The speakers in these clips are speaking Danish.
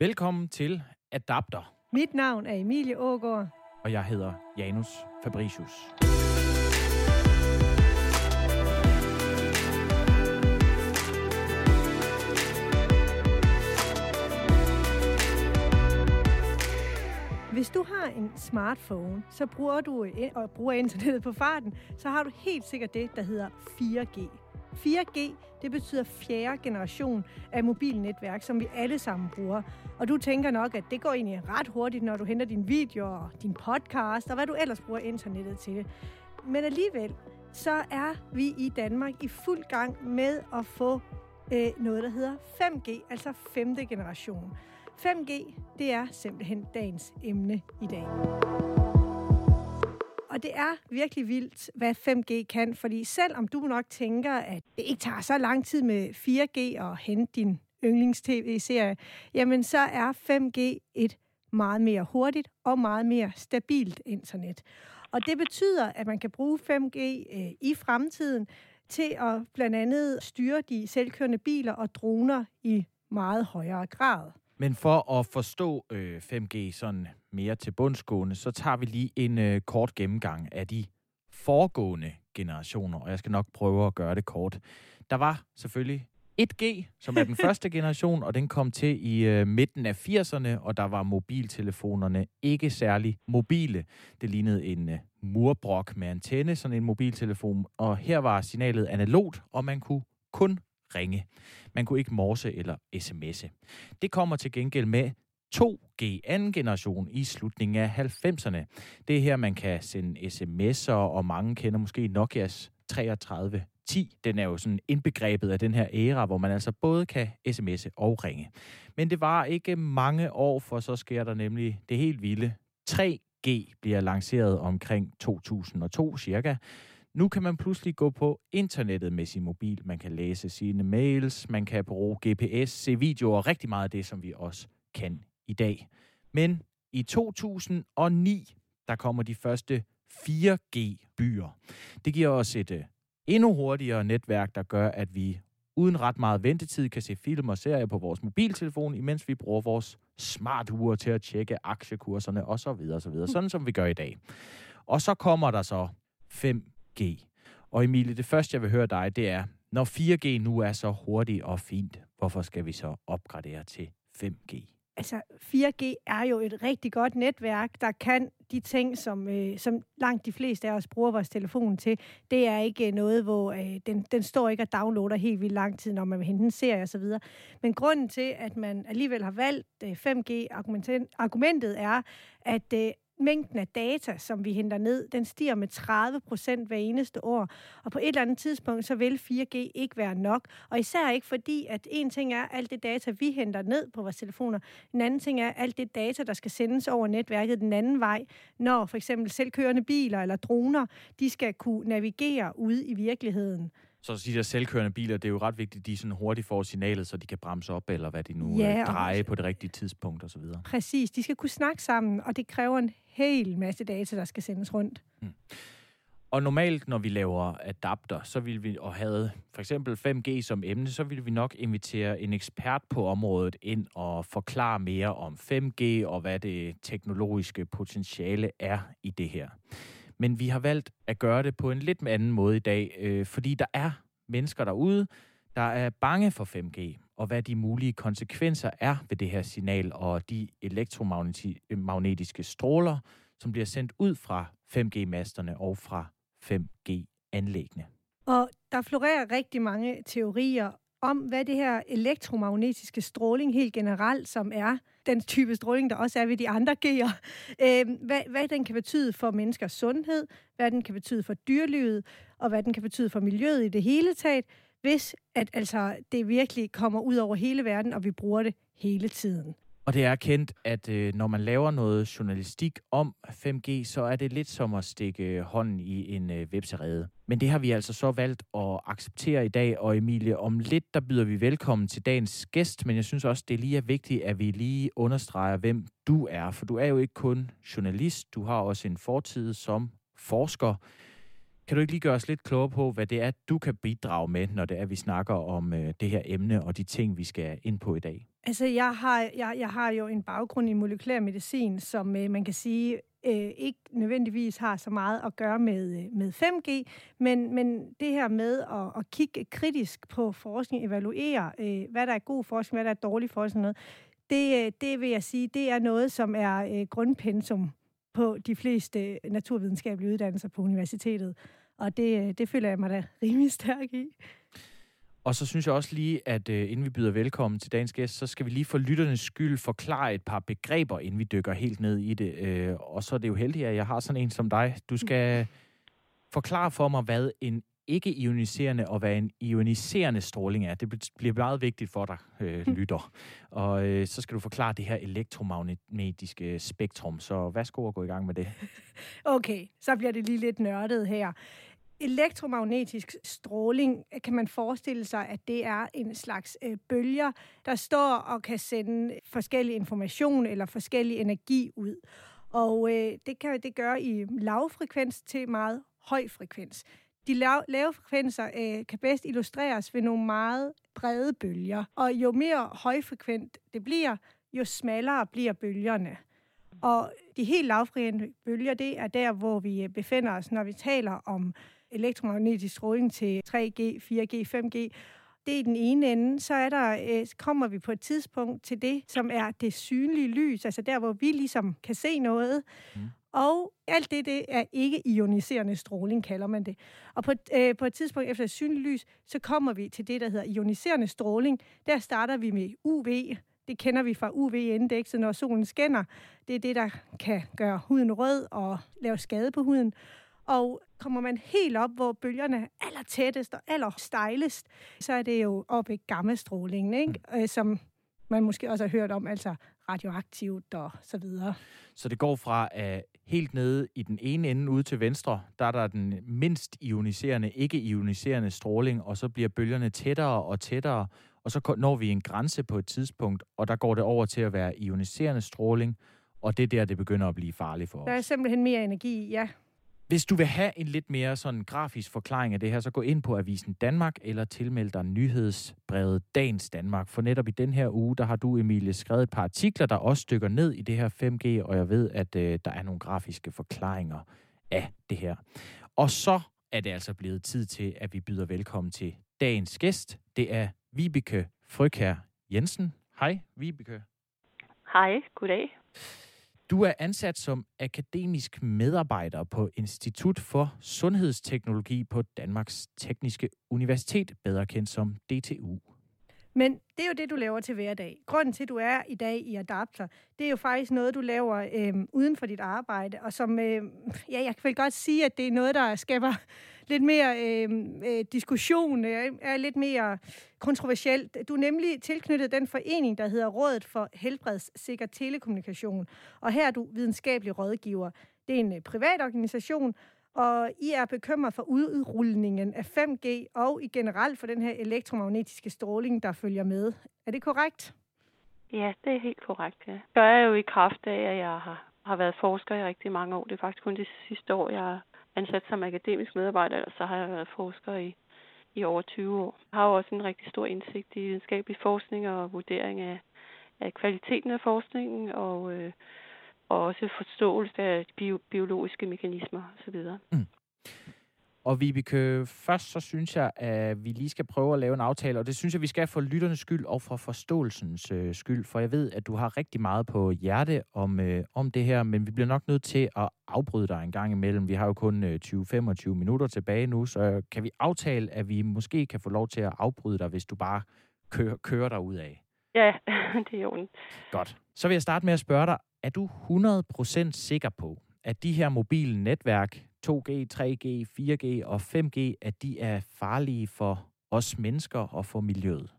Velkommen til Adapter. Mit navn er Emilie Ågaard. Og jeg hedder Janus Fabricius. Hvis du har en smartphone, så bruger du og bruger internettet på farten, så har du helt sikkert det, der hedder 4G. 4G, det betyder fjerde generation af mobilnetværk, som vi alle sammen bruger. Og du tænker nok, at det går egentlig ret hurtigt, når du henter din video og din podcast, og hvad du ellers bruger internettet til. Men alligevel, så er vi i Danmark i fuld gang med at få øh, noget, der hedder 5G, altså femte generation. 5G, det er simpelthen dagens emne i dag. Og det er virkelig vildt, hvad 5G kan, fordi selvom du nok tænker, at det ikke tager så lang tid med 4G at hente din yndlings-tv-serie, jamen så er 5G et meget mere hurtigt og meget mere stabilt internet. Og det betyder, at man kan bruge 5G øh, i fremtiden til at blandt andet styre de selvkørende biler og droner i meget højere grad. Men for at forstå øh, 5G sådan mere til bundsgående, så tager vi lige en øh, kort gennemgang af de foregående generationer, og jeg skal nok prøve at gøre det kort. Der var selvfølgelig 1G, som er den første generation, og den kom til i øh, midten af 80'erne, og der var mobiltelefonerne ikke særlig mobile. Det lignede en øh, murbrok med antenne, sådan en mobiltelefon, og her var signalet analogt, og man kunne kun ringe. Man kunne ikke morse eller sms'e. Det kommer til gengæld med 2G, anden generation, i slutningen af 90'erne. Det er her, man kan sende sms'er, og mange kender måske Nokias 3310. Den er jo sådan indbegrebet af den her æra, hvor man altså både kan sms'e og ringe. Men det var ikke mange år, for så sker der nemlig det helt vilde. 3G bliver lanceret omkring 2002 cirka. Nu kan man pludselig gå på internettet med sin mobil. Man kan læse sine mails, man kan bruge GPS, se videoer og rigtig meget af det, som vi også kan i dag. Men i 2009, der kommer de første 4G-byer. Det giver os et uh, endnu hurtigere netværk, der gør, at vi uden ret meget ventetid kan se film og serier på vores mobiltelefon, imens vi bruger vores smarture til at tjekke aktiekurserne osv. osv. Sådan som vi gør i dag. Og så kommer der så 5 5G. Og Emilie, det første, jeg vil høre dig, det er, når 4G nu er så hurtigt og fint, hvorfor skal vi så opgradere til 5G? Altså, 4G er jo et rigtig godt netværk, der kan de ting, som, øh, som langt de fleste af os bruger vores telefon til. Det er ikke noget, hvor øh, den, den står ikke og downloader helt vildt lang tid, når man vil hente en serie osv. Men grunden til, at man alligevel har valgt øh, 5G-argumentet, er, at øh, mængden af data, som vi henter ned, den stiger med 30 procent hver eneste år. Og på et eller andet tidspunkt, så vil 4G ikke være nok. Og især ikke fordi, at en ting er alt det data, vi henter ned på vores telefoner. En anden ting er alt det data, der skal sendes over netværket den anden vej, når for eksempel selvkørende biler eller droner, de skal kunne navigere ude i virkeligheden. Så de der selvkørende biler, det er jo ret vigtigt, at de sådan hurtigt får signalet, så de kan bremse op, eller hvad de nu ja, øh, dreje på det rigtige tidspunkt osv. Præcis, de skal kunne snakke sammen, og det kræver en hel masse data, der skal sendes rundt. Mm. Og normalt, når vi laver adapter, så vil vi, og havde for eksempel 5G som emne, så vil vi nok invitere en ekspert på området ind og forklare mere om 5G og hvad det teknologiske potentiale er i det her. Men vi har valgt at gøre det på en lidt anden måde i dag, øh, fordi der er mennesker derude, der er bange for 5G, og hvad de mulige konsekvenser er ved det her signal og de elektromagnetiske stråler, som bliver sendt ud fra 5G-masterne og fra 5G-anlæggene. Og der florerer rigtig mange teorier om, hvad det her elektromagnetiske stråling helt generelt, som er den type stråling, der også er ved de andre G'er, øh, hvad, hvad den kan betyde for menneskers sundhed, hvad den kan betyde for dyrelivet, og hvad den kan betyde for miljøet i det hele taget, hvis at altså, det virkelig kommer ud over hele verden, og vi bruger det hele tiden. Og det er kendt, at øh, når man laver noget journalistik om 5G, så er det lidt som at stikke øh, hånden i en øh, webserede. Men det har vi altså så valgt at acceptere i dag, og Emilie, om lidt der byder vi velkommen til dagens gæst, men jeg synes også, det lige er vigtigt, at vi lige understreger, hvem du er. For du er jo ikke kun journalist, du har også en fortid som forsker. Kan du ikke lige gøre os lidt klogere på, hvad det er, du kan bidrage med, når det er, vi snakker om øh, det her emne og de ting, vi skal ind på i dag? Altså, jeg har, jeg, jeg har jo en baggrund i molekylær medicin, som øh, man kan sige øh, ikke nødvendigvis har så meget at gøre med, øh, med 5G, men, men det her med at, at kigge kritisk på forskning, evaluere, øh, hvad der er god forskning, hvad der er dårlig forskning, noget, det, øh, det vil jeg sige, det er noget, som er øh, grundpensum på de fleste naturvidenskabelige uddannelser på universitetet. Og det, øh, det føler jeg mig da rimelig stærk i. Og så synes jeg også lige, at øh, inden vi byder velkommen til dagens gæst, så skal vi lige for lytternes skyld forklare et par begreber, inden vi dykker helt ned i det. Øh, og så er det jo heldigt, at jeg har sådan en som dig. Du skal forklare for mig, hvad en ikke-ioniserende og hvad en ioniserende stråling er. Det bliver meget vigtigt for dig, øh, lytter. Og øh, så skal du forklare det her elektromagnetiske spektrum. Så værsgo at gå i gang med det. Okay, så bliver det lige lidt nørdet her. Elektromagnetisk stråling kan man forestille sig, at det er en slags øh, bølger, der står og kan sende forskellig information eller forskellig energi ud. Og øh, det kan det gøre i lavfrekvens til meget høj frekvens. De lave, lave frekvenser øh, kan bedst illustreres ved nogle meget brede bølger, og jo mere højfrekvent det bliver, jo smallere bliver bølgerne. Og de helt lavfrekvente bølger, det er der, hvor vi øh, befinder os, når vi taler om elektromagnetisk stråling til 3G, 4G, 5G. Det er den ene ende. Så er der, øh, kommer vi på et tidspunkt til det, som er det synlige lys, altså der, hvor vi ligesom kan se noget. Mm. Og alt det, det er ikke ioniserende stråling, kalder man det. Og på, øh, på et tidspunkt efter synligt lys, så kommer vi til det, der hedder ioniserende stråling. Der starter vi med UV. Det kender vi fra UV-indekset, når solen skinner. Det er det, der kan gøre huden rød og lave skade på huden. Og kommer man helt op, hvor bølgerne er aller tættest og aller stejlest, så er det jo op i gammastrålingen, ikke? Mm. Øh, som man måske også har hørt om, altså radioaktivt og så videre. Så det går fra uh, helt nede i den ene ende ude til venstre, der er der den mindst ioniserende, ikke ioniserende stråling, og så bliver bølgerne tættere og tættere, og så når vi en grænse på et tidspunkt, og der går det over til at være ioniserende stråling, og det er der, det begynder at blive farligt for os. Der er simpelthen mere energi, ja. Hvis du vil have en lidt mere sådan grafisk forklaring af det her, så gå ind på Avisen Danmark eller tilmeld dig nyhedsbrevet Dagens Danmark. For netop i den her uge, der har du, Emilie, skrevet et par artikler, der også stykker ned i det her 5G, og jeg ved, at øh, der er nogle grafiske forklaringer af det her. Og så er det altså blevet tid til, at vi byder velkommen til dagens gæst. Det er Vibeke Frøkær Jensen. Hej, Vibeke. Hej, goddag. Du er ansat som akademisk medarbejder på Institut for Sundhedsteknologi på Danmarks Tekniske Universitet, bedre kendt som DTU. Men det er jo det, du laver til hverdag. Grunden til, at du er i dag i Adapter, det er jo faktisk noget, du laver øh, uden for dit arbejde, og som, øh, ja, jeg kan vel godt sige, at det er noget, der skaber lidt mere øh, øh, diskussion, øh, er lidt mere kontroversielt. Du er nemlig tilknyttet den forening, der hedder Rådet for Helbredssikker Telekommunikation, og her er du videnskabelig rådgiver. Det er en øh, privat organisation, og I er bekymret for udrulningen af 5G og i generelt for den her elektromagnetiske stråling, der følger med. Er det korrekt? Ja, det er helt korrekt, ja. Gør jeg jo i kraft af, at jeg har, har været forsker i rigtig mange år. Det er faktisk kun det sidste år, jeg ansat som akademisk medarbejder, og så har jeg været forsker i, i over 20 år. Jeg har også en rigtig stor indsigt i videnskabelig forskning og vurdering af, af kvaliteten af forskningen og øh, og også forståelse af bio, biologiske mekanismer osv. Mm. Og Vibeke, først så synes jeg, at vi lige skal prøve at lave en aftale, og det synes jeg, vi skal for lytternes skyld og for forståelsens øh, skyld, for jeg ved, at du har rigtig meget på hjerte om, øh, om det her, men vi bliver nok nødt til at afbryde dig en gang imellem. Vi har jo kun øh, 20-25 minutter tilbage nu, så kan vi aftale, at vi måske kan få lov til at afbryde dig, hvis du bare kører, kører dig ud af. Ja, det er jo Godt. Så vil jeg starte med at spørge dig, er du 100% sikker på, at de her mobile netværk, 2G, 3G, 4G og 5G, at de er farlige for os mennesker og for miljøet?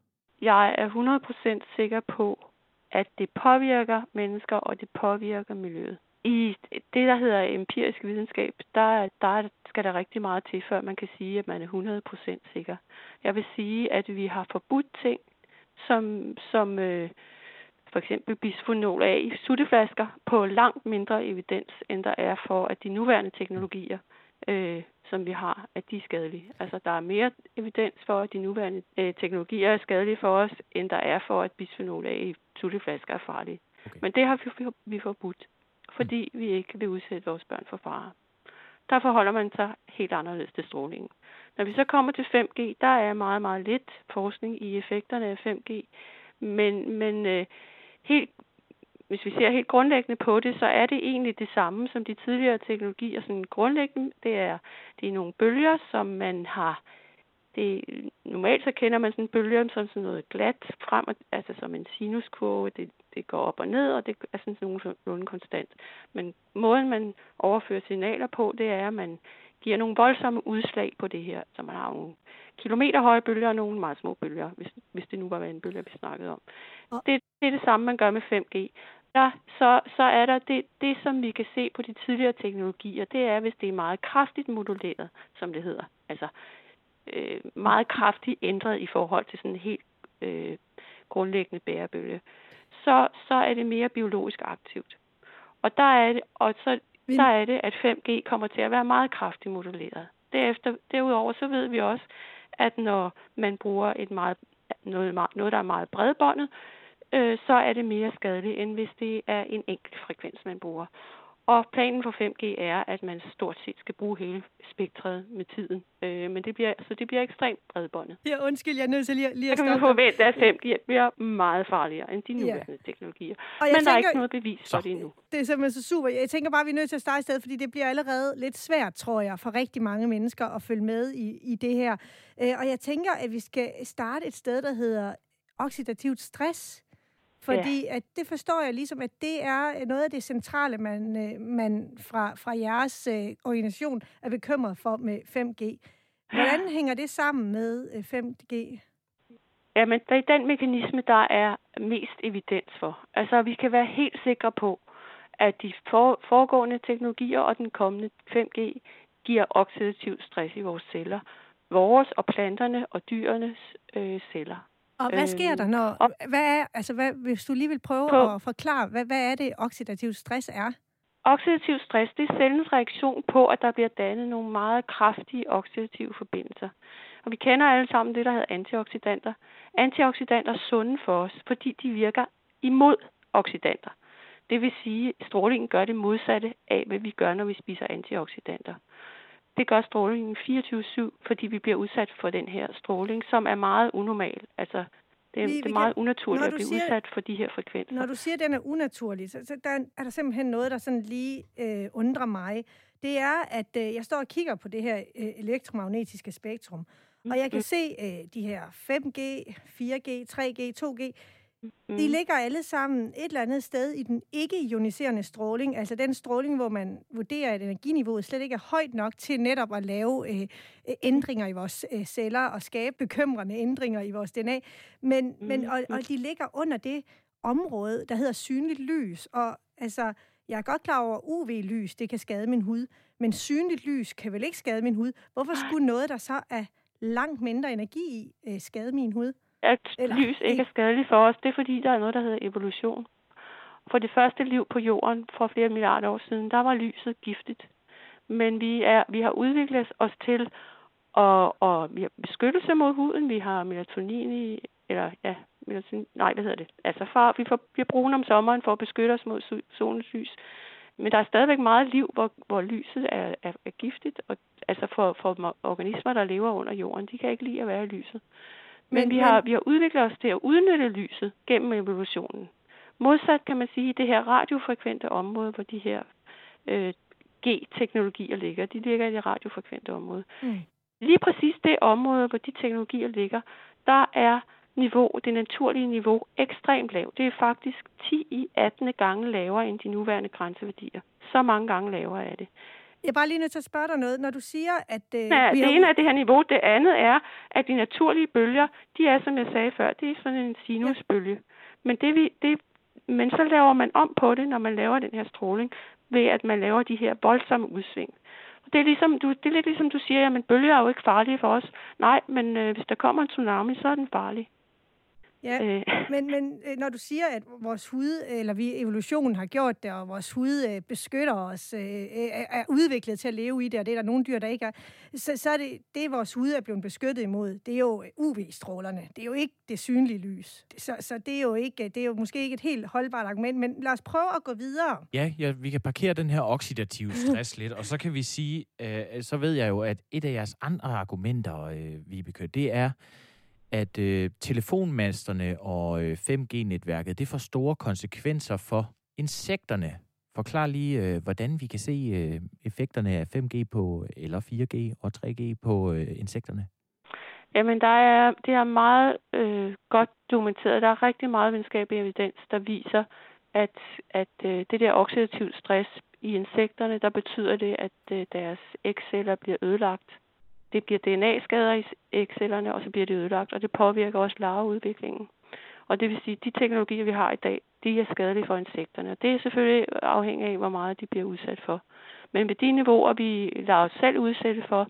Jeg er 100% sikker på, at det påvirker mennesker, og det påvirker miljøet. I det, der hedder empirisk videnskab, der, der skal der rigtig meget til, før man kan sige, at man er 100% sikker. Jeg vil sige, at vi har forbudt ting, som, som øh, for eksempel bisfenol A i sutteflasker på langt mindre evidens, end der er for, at de nuværende teknologier øh, som vi har, at de er skadelige. Altså, der er mere evidens for, at de nuværende øh, teknologier er skadelige for os, end der er for, at bisfenol A i tutteflasker er farlige. Okay. Men det har vi, vi forbudt, fordi vi ikke vil udsætte vores børn for fare. Der forholder man sig helt anderledes til strålingen. Når vi så kommer til 5G, der er meget, meget lidt forskning i effekterne af 5G. Men, men øh, helt, hvis vi ser helt grundlæggende på det, så er det egentlig det samme som de tidligere teknologier. Sådan grundlæggende, det er, det er nogle bølger, som man har det, normalt så kender man sådan bølger som sådan noget glat frem, altså som en sinuskurve, det, det går op og ned, og det er sådan nogenlunde konstant. Men måden, man overfører signaler på, det er, at man giver nogle voldsomme udslag på det her, så man har nogle kilometer høje bølger og nogle meget små bølger, hvis, hvis det nu var en bølge, vi snakkede om. Det, det er det samme, man gør med 5G. Ja, så, så er der det, det, som vi kan se på de tidligere teknologier, det er, hvis det er meget kraftigt moduleret, som det hedder. Altså øh, meget kraftigt ændret i forhold til sådan en helt øh, grundlæggende bærebølge, så, så er det mere biologisk aktivt. Og der er det, og så der er det, at 5G kommer til at være meget kraftigt moduleret. Derefter, derudover så ved vi også, at når man bruger et meget, noget, noget der er meget bredbåndet, øh, så er det mere skadeligt, end hvis det er en enkelt frekvens, man bruger. Og planen for 5G er, at man stort set skal bruge hele spektret med tiden. Øh, men det bliver, så det bliver ekstremt bredbåndet. Ja, undskyld, jeg er nødt til lige, lige at stoppe. Så kan vi forvente, at 5G bliver meget farligere end de nuværende ja. teknologier. Og men tænker, der er ikke noget bevis for det endnu. Det er simpelthen så super. Jeg tænker bare, at vi er nødt til at starte i stedet, fordi det bliver allerede lidt svært, tror jeg, for rigtig mange mennesker at følge med i, i det her. Øh, og jeg tænker, at vi skal starte et sted, der hedder oxidativt stress. Fordi ja. at det forstår jeg ligesom, at det er noget af det centrale, man, øh, man fra, fra jeres øh, organisation er bekymret for med 5G. Hvordan hænger det sammen med 5G? Øh, Jamen, det er den mekanisme, der er mest evidens for. Altså, vi kan være helt sikre på, at de for, foregående teknologier og den kommende 5G giver oxidativ stress i vores celler. Vores og planterne og dyrenes øh, celler. Og hvad sker der, når... Og, hvad er, altså, hvad, hvis du lige vil prøve på, at forklare, hvad, hvad er det, oxidativ stress er? Oxidativ stress, det er cellens reaktion på, at der bliver dannet nogle meget kraftige oxidative forbindelser. Og vi kender alle sammen det, der hedder antioxidanter. Antioxidanter er sunde for os, fordi de virker imod oxidanter. Det vil sige, at strålingen gør det modsatte af, hvad vi gør, når vi spiser antioxidanter. Det gør strålingen 24-7, fordi vi bliver udsat for den her stråling, som er meget unormal. Altså, det er, vi, det er meget unaturligt at blive siger, udsat for de her frekvenser. Når du siger, at den er unaturlig, så, så der er der simpelthen noget, der sådan lige øh, undrer mig. Det er, at øh, jeg står og kigger på det her øh, elektromagnetiske spektrum, og jeg kan mm. se øh, de her 5G, 4G, 3G, 2G, Mm. De ligger alle sammen et eller andet sted i den ikke-ioniserende stråling, altså den stråling, hvor man vurderer, at energiniveauet slet ikke er højt nok til netop at lave øh, øh ændringer i vores øh, celler og skabe bekymrende ændringer i vores DNA. Men, mm. men, og, og de ligger under det område, der hedder synligt lys. Og altså, jeg er godt klar over, at UV-lys, det kan skade min hud, men synligt lys kan vel ikke skade min hud. Hvorfor skulle noget, der så er langt mindre energi i, øh, skade min hud? At Eller, lys ikke er skadeligt for os, det er fordi, der er noget, der hedder evolution. For det første liv på jorden for flere milliarder år siden, der var lyset giftigt. Men vi, er, vi har udviklet os til at, og vi har beskyttelse mod huden, vi har melatonin i, eller ja, melatonin, nej, hvad hedder det? Altså far, vi får, vi brune om sommeren for at beskytte os mod solens lys. Men der er stadigvæk meget liv, hvor, hvor lyset er, er, er giftigt, og altså for, for organismer, der lever under jorden, de kan ikke lide at være i lyset. Men, vi, har, vi har udviklet os til at udnytte lyset gennem evolutionen. Modsat kan man sige, det her radiofrekvente område, hvor de her øh, G-teknologier ligger, de ligger i det radiofrekvente område. Mm. Lige præcis det område, hvor de teknologier ligger, der er niveau, det naturlige niveau ekstremt lavt. Det er faktisk 10 i 18 gange lavere end de nuværende grænseværdier. Så mange gange lavere er det. Jeg er bare lige nødt til at spørge dig noget. Når du siger, at... Øh, ja, vi det har... ene er det her niveau. Det andet er, at de naturlige bølger, de er, som jeg sagde før, det er sådan en sinusbølge. Ja. Men, det, vi, det, men så laver man om på det, når man laver den her stråling, ved at man laver de her voldsomme udsving. Det er, ligesom, du, det er lidt ligesom du siger, at bølger er jo ikke farlige for os. Nej, men øh, hvis der kommer en tsunami, så er den farlig. Ja, øh. men, men øh, når du siger, at vores hud, eller vi evolutionen har gjort det, og vores hud øh, beskytter os, øh, er udviklet til at leve i det, og det er der nogle dyr, der ikke er, så, så er det, det, vores hud er blevet beskyttet imod, det er jo UV-strålerne. Det er jo ikke det synlige lys. Så, så det, er jo ikke, det er jo måske ikke et helt holdbart argument, men lad os prøve at gå videre. Ja, ja vi kan parkere den her oxidative stress lidt, og så kan vi sige, øh, så ved jeg jo, at et af jeres andre argumenter, øh, Vibeke, det er, at øh, telefonmasterne og øh, 5G-netværket, det får store konsekvenser for insekterne. Forklar lige, øh, hvordan vi kan se øh, effekterne af 5G på, eller 4G og 3G på øh, insekterne. Jamen, der er, det er meget øh, godt dokumenteret. Der er rigtig meget videnskabelig evidens, der viser, at, at øh, det der oxidativ stress i insekterne, der betyder det, at øh, deres ægceller bliver ødelagt det bliver DNA-skader i ægcellerne, og så bliver det ødelagt, og det påvirker også larveudviklingen. Og det vil sige, at de teknologier, vi har i dag, de er skadelige for insekterne. Og det er selvfølgelig afhængigt af, hvor meget de bliver udsat for. Men med de niveauer, vi lader os selv udsætte for,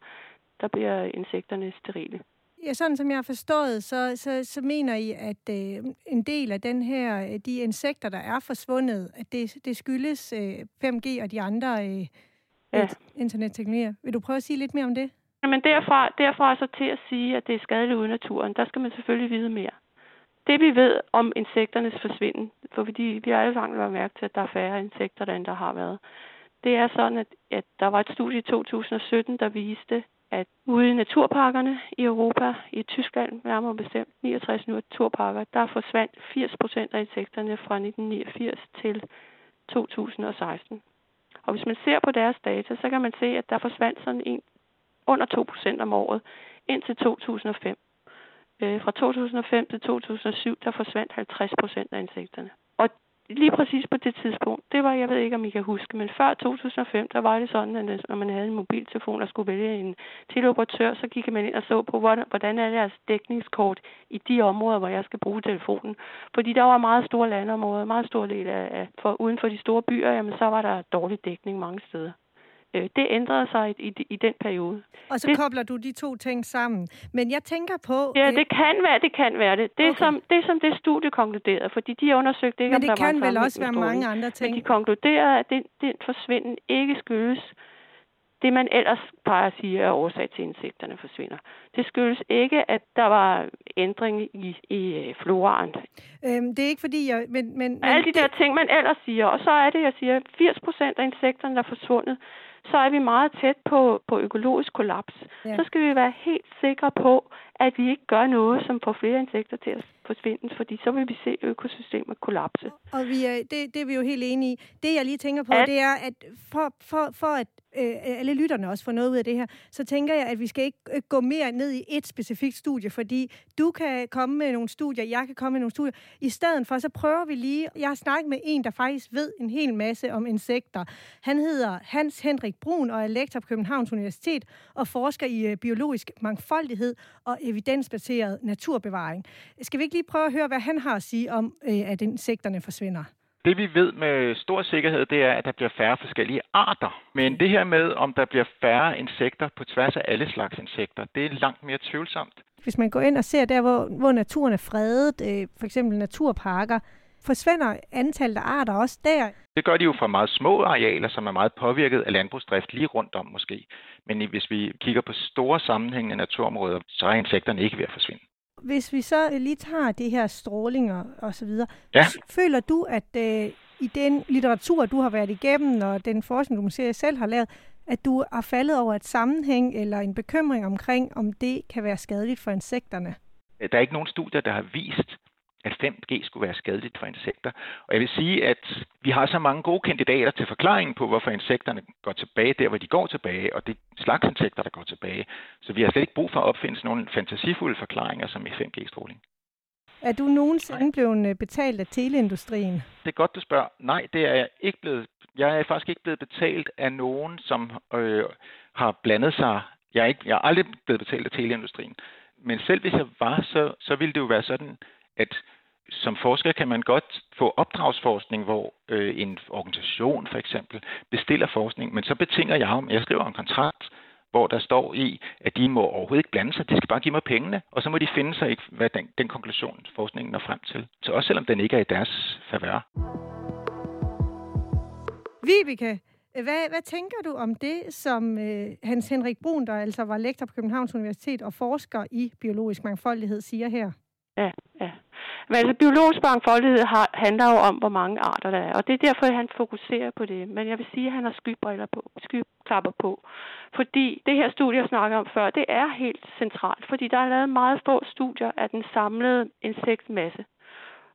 der bliver insekterne sterile. Ja, sådan som jeg har forstået, så, så, så mener I, at øh, en del af den her, de insekter, der er forsvundet, at det, det skyldes øh, 5G og de andre øh, ja. internetteknologier. Vil du prøve at sige lidt mere om det? Men derfra, derfra så til at sige, at det er skadeligt uden naturen, der skal man selvfølgelig vide mere. Det vi ved om insekternes forsvinden, for fordi vi har alle sammen været mærke til, at der er færre insekter, end der har været. Det er sådan, at, at der var et studie i 2017, der viste, at ude i naturparkerne i Europa, i Tyskland nærmere bestemt 69 naturparker, der forsvandt 80 procent af insekterne fra 1989 til 2016. Og hvis man ser på deres data, så kan man se, at der forsvandt sådan en under 2% om året indtil 2005. Øh, fra 2005 til 2007, der forsvandt 50% af insekterne. Og lige præcis på det tidspunkt, det var, jeg ved ikke, om I kan huske, men før 2005, der var det sådan, at når man havde en mobiltelefon og skulle vælge en teleoperatør, så gik man ind og så på, hvordan, er deres dækningskort i de områder, hvor jeg skal bruge telefonen. Fordi der var meget store landområder, meget stor del af, for, uden for de store byer, jamen så var der dårlig dækning mange steder. Øh, det ændrede sig i, i, i den periode. Og så det, kobler du de to ting sammen. Men jeg tænker på... Ja, det kan være, det kan være det. Det er, okay. som, det, som det studie konkluderede, fordi de undersøgte ikke, Men det om der kan var vel også være mange andre ting. Men de konkluderede, at den, den forsvinden ikke skyldes det, man ellers plejer at sige er årsag til, at insekterne forsvinder. Det skyldes ikke, at der var ændring i, i øh, floraen. Øhm, det er ikke fordi, jeg... Men, men, Alle de der ting, man ellers siger. Og så er det, jeg siger, 80 procent af insekterne, der er forsvundet, så er vi meget tæt på, på økologisk kollaps. Ja. Så skal vi være helt sikre på, at vi ikke gør noget, som får flere insekter til at forsvinde, fordi så vil vi se økosystemet kollapse. Og vi er, det, det er vi jo helt enige i. Det, jeg lige tænker på, at, det er, at for, for, for at øh, alle lytterne også får noget ud af det her, så tænker jeg, at vi skal ikke øh, gå mere ned i et specifikt studie, fordi du kan komme med nogle studier, jeg kan komme med nogle studier. I stedet for, så prøver vi lige, jeg har snakket med en, der faktisk ved en hel masse om insekter. Han hedder Hans Henrik Brun og er lektor på Københavns Universitet og forsker i øh, biologisk mangfoldighed og evidensbaseret naturbevaring. Skal vi ikke lige prøve at høre, hvad han har at sige om, øh, at insekterne forsvinder? Det vi ved med stor sikkerhed, det er, at der bliver færre forskellige arter. Men det her med, om der bliver færre insekter på tværs af alle slags insekter, det er langt mere tvivlsomt. Hvis man går ind og ser der, hvor, hvor naturen er fredet, øh, for eksempel naturparker, forsvinder antallet af arter også der? Det gør de jo fra meget små arealer, som er meget påvirket af landbrugsdrift lige rundt om måske. Men hvis vi kigger på store sammenhængende naturområder, så er insekterne ikke ved at forsvinde. Hvis vi så lige tager det her strålinger og så videre, ja. føler du, at øh, i den litteratur, du har været igennem, og den forskning, du måske selv har lavet, at du har faldet over et sammenhæng eller en bekymring omkring, om det kan være skadeligt for insekterne? Der er ikke nogen studier, der har vist, at 5G skulle være skadeligt for insekter. Og jeg vil sige, at vi har så mange gode kandidater til forklaringen på, hvorfor insekterne går tilbage der, hvor de går tilbage, og det er slags insekter, der går tilbage. Så vi har slet ikke brug for at opfinde nogle fantasifulde forklaringer som i 5G-stråling. Er du nogensinde blevet øh, betalt af teleindustrien? Det er godt, du spørger. Nej, det er jeg ikke blevet. Jeg er faktisk ikke blevet betalt af nogen, som øh, har blandet sig. Jeg er, ikke, jeg er aldrig blevet betalt af teleindustrien. Men selv hvis jeg var, så, så ville det jo være sådan, at som forsker kan man godt få opdragsforskning, hvor øh, en organisation for eksempel bestiller forskning, men så betinger jeg om, jeg skriver en kontrakt, hvor der står i, at de må overhovedet ikke blande sig, de skal bare give mig pengene, og så må de finde sig i, hvad den, den konklusion forskningen når frem til. Så også selvom den ikke er i deres favør. Vibeke, hvad, hvad tænker du om det, som øh, Hans Henrik Brun, der altså var lektor på Københavns Universitet og forsker i biologisk mangfoldighed, siger her? Ja, ja. Men altså, biologisk mangfoldighed har, handler jo om, hvor mange arter der er, og det er derfor, han fokuserer på det. Men jeg vil sige, at han har skybriller på, skyklapper på. Fordi det her studie, jeg snakker om før, det er helt centralt, fordi der er lavet meget få studier af den samlede insektmasse.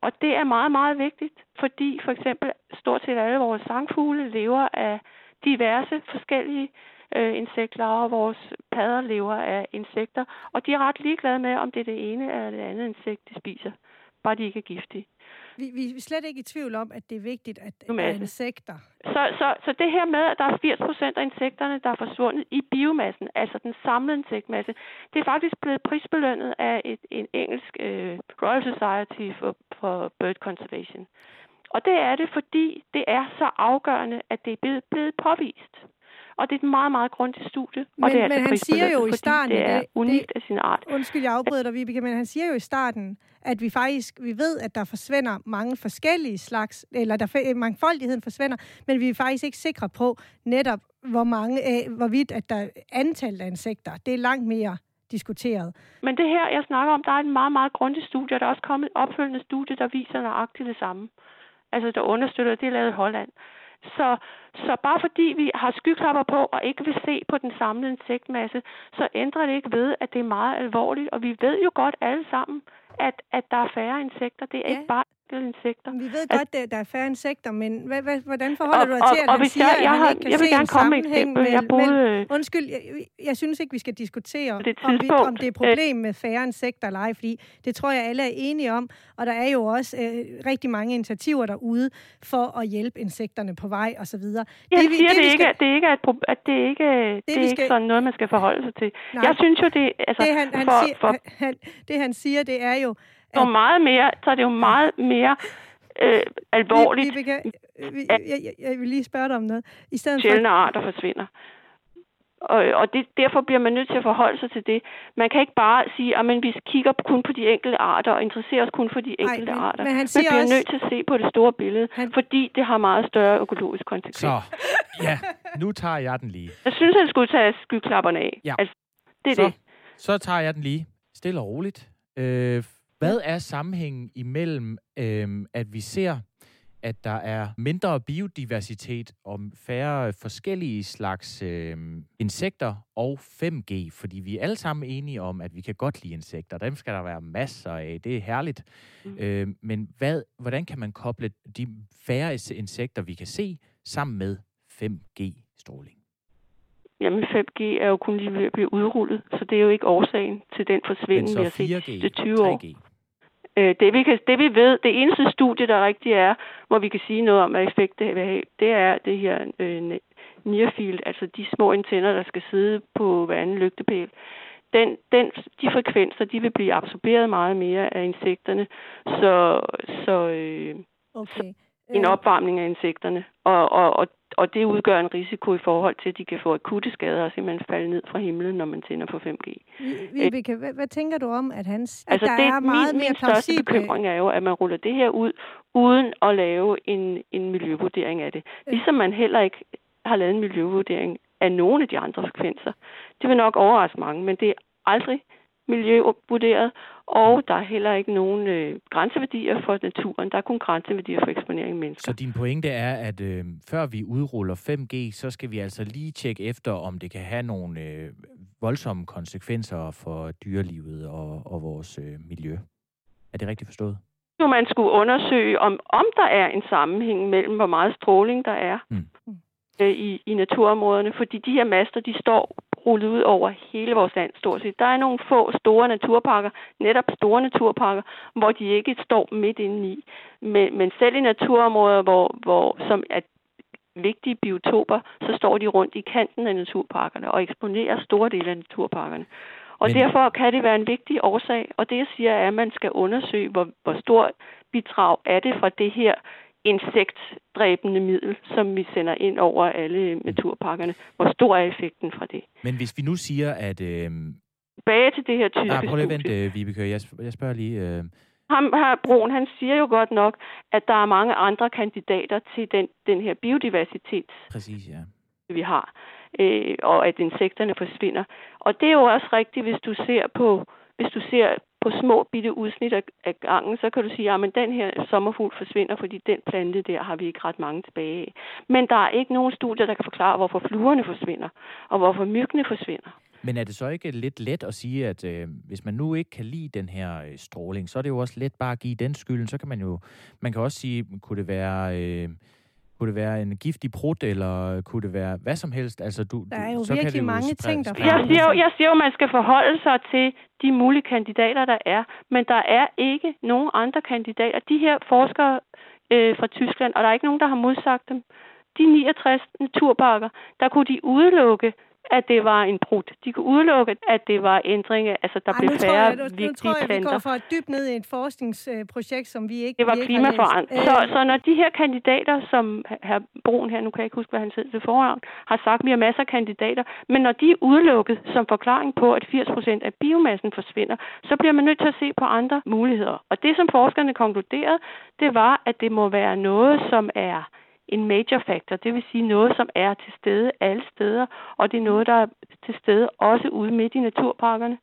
Og det er meget, meget vigtigt, fordi for eksempel stort set alle vores sangfugle lever af diverse forskellige øh, insekter, og vores padder lever af insekter. Og de er ret ligeglade med, om det er det ene eller det andet insekt, de spiser. Bare de ikke er giftige. Vi, vi er slet ikke i tvivl om, at det er vigtigt, at der er insekter. Så, så, så det her med, at der er 80 procent af insekterne, der er forsvundet i biomassen, altså den samlede insektmasse, det er faktisk blevet prisbelønnet af et, en engelsk uh, Royal Society for, for Bird Conservation. Og det er det, fordi det er så afgørende, at det er blevet påvist. Og det er et meget, meget grundigt studie. Men, og det er men altså han siger jo i starten... Det er unikt det, af sin art. Undskyld, jeg afbryder dig, Vibeke, men han siger jo i starten, at vi faktisk vi ved, at der forsvinder mange forskellige slags, eller der mangfoldigheden forsvinder, men vi er faktisk ikke sikre på netop, hvor mange, øh, hvorvidt at der er antallet af insekter. Det er langt mere diskuteret. Men det her, jeg snakker om, der er et meget, meget grundigt studie, og der er også kommet et opfølgende studie, der viser nøjagtigt det samme. Altså, der understøtter, det er lavet i Holland. Så, så bare fordi vi har skyklapper på og ikke vil se på den samlede insektmasse, så ændrer det ikke ved, at det er meget alvorligt. Og vi ved jo godt alle sammen, at, at der er færre insekter. Det er ja. ikke bare insekter. Vi ved at, godt, at der er færre insekter, men hvad, hvad, hvordan forholder og, du dig til, at og, han siger, jeg, at han ikke kan jeg vil se gerne en komme med et eksempel. Jeg boede, mellem, undskyld, jeg, jeg synes ikke, vi skal diskutere, det om, vi, om det er et problem med færre insekter eller ej, fordi det tror jeg, alle er enige om, og der er jo også øh, rigtig mange initiativer derude for at hjælpe insekterne på vej og så videre. Jeg det, vi, siger, det, det, ikke, skal, det ikke er et, at det ikke, det, det er skal, ikke sådan noget, man skal forholde sig til. Nej, jeg synes jo, det, altså, det han, han for, siger, for, han, det han siger, det er jo... At, meget mere, så er det jo meget mere øh, alvorligt. Vi, vi, kan, vi, jeg, jeg, jeg vil lige spørge dig om noget. I stedet sjældne for... arter forsvinder. Og, og det, derfor bliver man nødt til at forholde sig til det. Man kan ikke bare sige, at vi kigger kun på de enkelte arter og interesserer os kun for de enkelte Ej, men, arter. Men han man bliver også... nødt til at se på det store billede, han... fordi det har meget større økologisk konsekvens. Så, ja, nu tager jeg den lige. Jeg synes, han skulle tage skyklapperne af. Ja. Altså, det er så, det. Så tager jeg den lige. Stille og roligt. Øh, hvad er sammenhængen imellem, øh, at vi ser, at der er mindre biodiversitet og færre forskellige slags øh, insekter og 5G? Fordi vi er alle sammen enige om, at vi kan godt lide insekter. Dem skal der være masser af. Det er herligt. Mm. Øh, men hvad, hvordan kan man koble de færre insekter, vi kan se, sammen med 5G-stråling? Jamen 5G er jo kun lige ved at blive udrullet, så det er jo ikke årsagen til den forsvinding, vi har set de 20 år. 3G? Øh, det, vi kan, det vi ved, det eneste studie, der rigtig er, hvor vi kan sige noget om, hvad effekt det vil have, det er det her øh, nearfield, altså de små antenner, der skal sidde på hver anden lygtepæl. Den, den, de frekvenser, de vil blive absorberet meget mere af insekterne, så, så, øh, okay. så en opvarmning af insekterne. Og, og, og og det udgør en risiko i forhold til, at de kan få akutte skader og simpelthen falde ned fra himlen, når man tænder på 5G. Vibeke, hvad, hvad tænker du om, at, hans, altså at der det, er meget min, mere min største bekymring er jo, at man ruller det her ud, uden at lave en, en miljøvurdering af det. Ligesom man heller ikke har lavet en miljøvurdering af nogle af de andre frekvenser. Det vil nok overraske mange, men det er aldrig miljøvurderet, og der er heller ikke nogen øh, grænseværdier for naturen. Der er kun grænseværdier for eksponering af mennesker. Så din pointe er, at øh, før vi udruller 5G, så skal vi altså lige tjekke efter, om det kan have nogle øh, voldsomme konsekvenser for dyrelivet og, og vores øh, miljø. Er det rigtigt forstået? Jo, man skulle undersøge, om, om der er en sammenhæng mellem, hvor meget stråling der er. Mm øh, i, i naturområderne, fordi de her master, de står rullet ud over hele vores land stort set. Der er nogle få store naturparker, netop store naturparker, hvor de ikke står midt inde i. Men, men selv i naturområder, hvor, hvor, som er vigtige biotoper, så står de rundt i kanten af naturparkerne og eksponerer store dele af naturparkerne. Og Men... derfor kan det være en vigtig årsag, og det jeg siger er, at man skal undersøge, hvor, hvor stor bidrag er det fra det her insektdræbende middel, som vi sender ind over alle naturparkerne. Hvor stor er effekten fra det? Men hvis vi nu siger, at... Øh... Tilbage til det her tyske Nej, prøv lige at vente, Vibeke. Jeg, jeg spørger lige... Øh... Ham her, Broen, han siger jo godt nok, at der er mange andre kandidater til den, den her biodiversitet, Præcis, ja. vi har, øh, og at insekterne forsvinder. Og det er jo også rigtigt, hvis du ser på, hvis du ser på små bitte udsnit af, af gangen, så kan du sige, at den her sommerfugl forsvinder, fordi den plante der har vi ikke ret mange tilbage af. Men der er ikke nogen studier, der kan forklare, hvorfor fluerne forsvinder, og hvorfor myggene forsvinder. Men er det så ikke lidt let at sige, at øh, hvis man nu ikke kan lide den her øh, stråling, så er det jo også let bare at give den skylden. Så kan man jo, man kan også sige, kunne det være... Øh, kunne det være en giftig prut, eller kunne det være hvad som helst? Altså, du, der er jo så virkelig kan det mange jo ting, der jeg siger, jo, jeg siger jo, man skal forholde sig til de mulige kandidater, der er. Men der er ikke nogen andre kandidater. De her forskere øh, fra Tyskland, og der er ikke nogen, der har modsagt dem. De 69 naturparker, der kunne de udelukke at det var en brud. De kunne udelukke, at det var ændringer, altså der Ej, blev færre jeg, nu, vigtige nu tror jeg, planter. vi går for dybt ned i et forskningsprojekt, som vi ikke Det var klimaforandring. Så, så når de her kandidater, som her Broen her, nu kan jeg ikke huske, hvad han sidder til forhånd, har sagt, at vi har masser af kandidater, men når de er udelukket som forklaring på, at 80 procent af biomassen forsvinder, så bliver man nødt til at se på andre muligheder. Og det, som forskerne konkluderede, det var, at det må være noget, som er en major factor, det vil sige noget, som er til stede alle steder, og det er noget, der er til stede også ude midt i naturparkerne.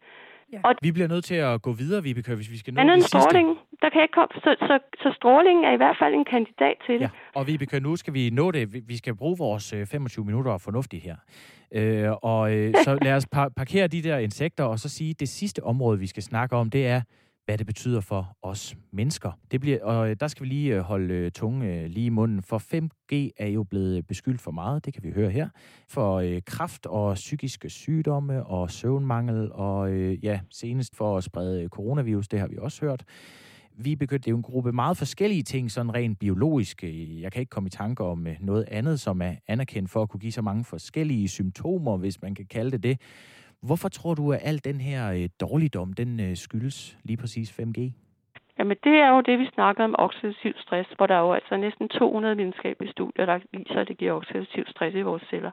Ja. Og vi bliver nødt til at gå videre, Vibeke, hvis vi skal nå det stråling, der kan ikke komme, så, så, så strålingen er i hvert fald en kandidat til det. Ja. Og Vibeke, nu skal vi nå det. Vi skal bruge vores 25 øh, minutter fornuftigt her. Øh, og øh, så lad os par- parkere de der insekter, og så sige, at det sidste område, vi skal snakke om, det er hvad det betyder for os mennesker. Det bliver, og øh, der skal vi lige øh, holde øh, tunge lige i munden, for 5G er jo blevet beskyldt for meget, det kan vi høre her, for øh, kraft og psykiske sygdomme og søvnmangel, og øh, ja, senest for at sprede coronavirus, det har vi også hørt. Vi begyndte, det er jo en gruppe meget forskellige ting, sådan rent biologisk. Jeg kan ikke komme i tanke om noget andet, som er anerkendt for at kunne give så mange forskellige symptomer, hvis man kan kalde det det. Hvorfor tror du, at al den her øh, dårligdom, den øh, skyldes lige præcis 5G? Jamen, det er jo det, vi snakkede om oxidativ stress, hvor der er jo altså næsten 200 videnskabelige studier, der viser, at det giver oxidativ stress i vores celler.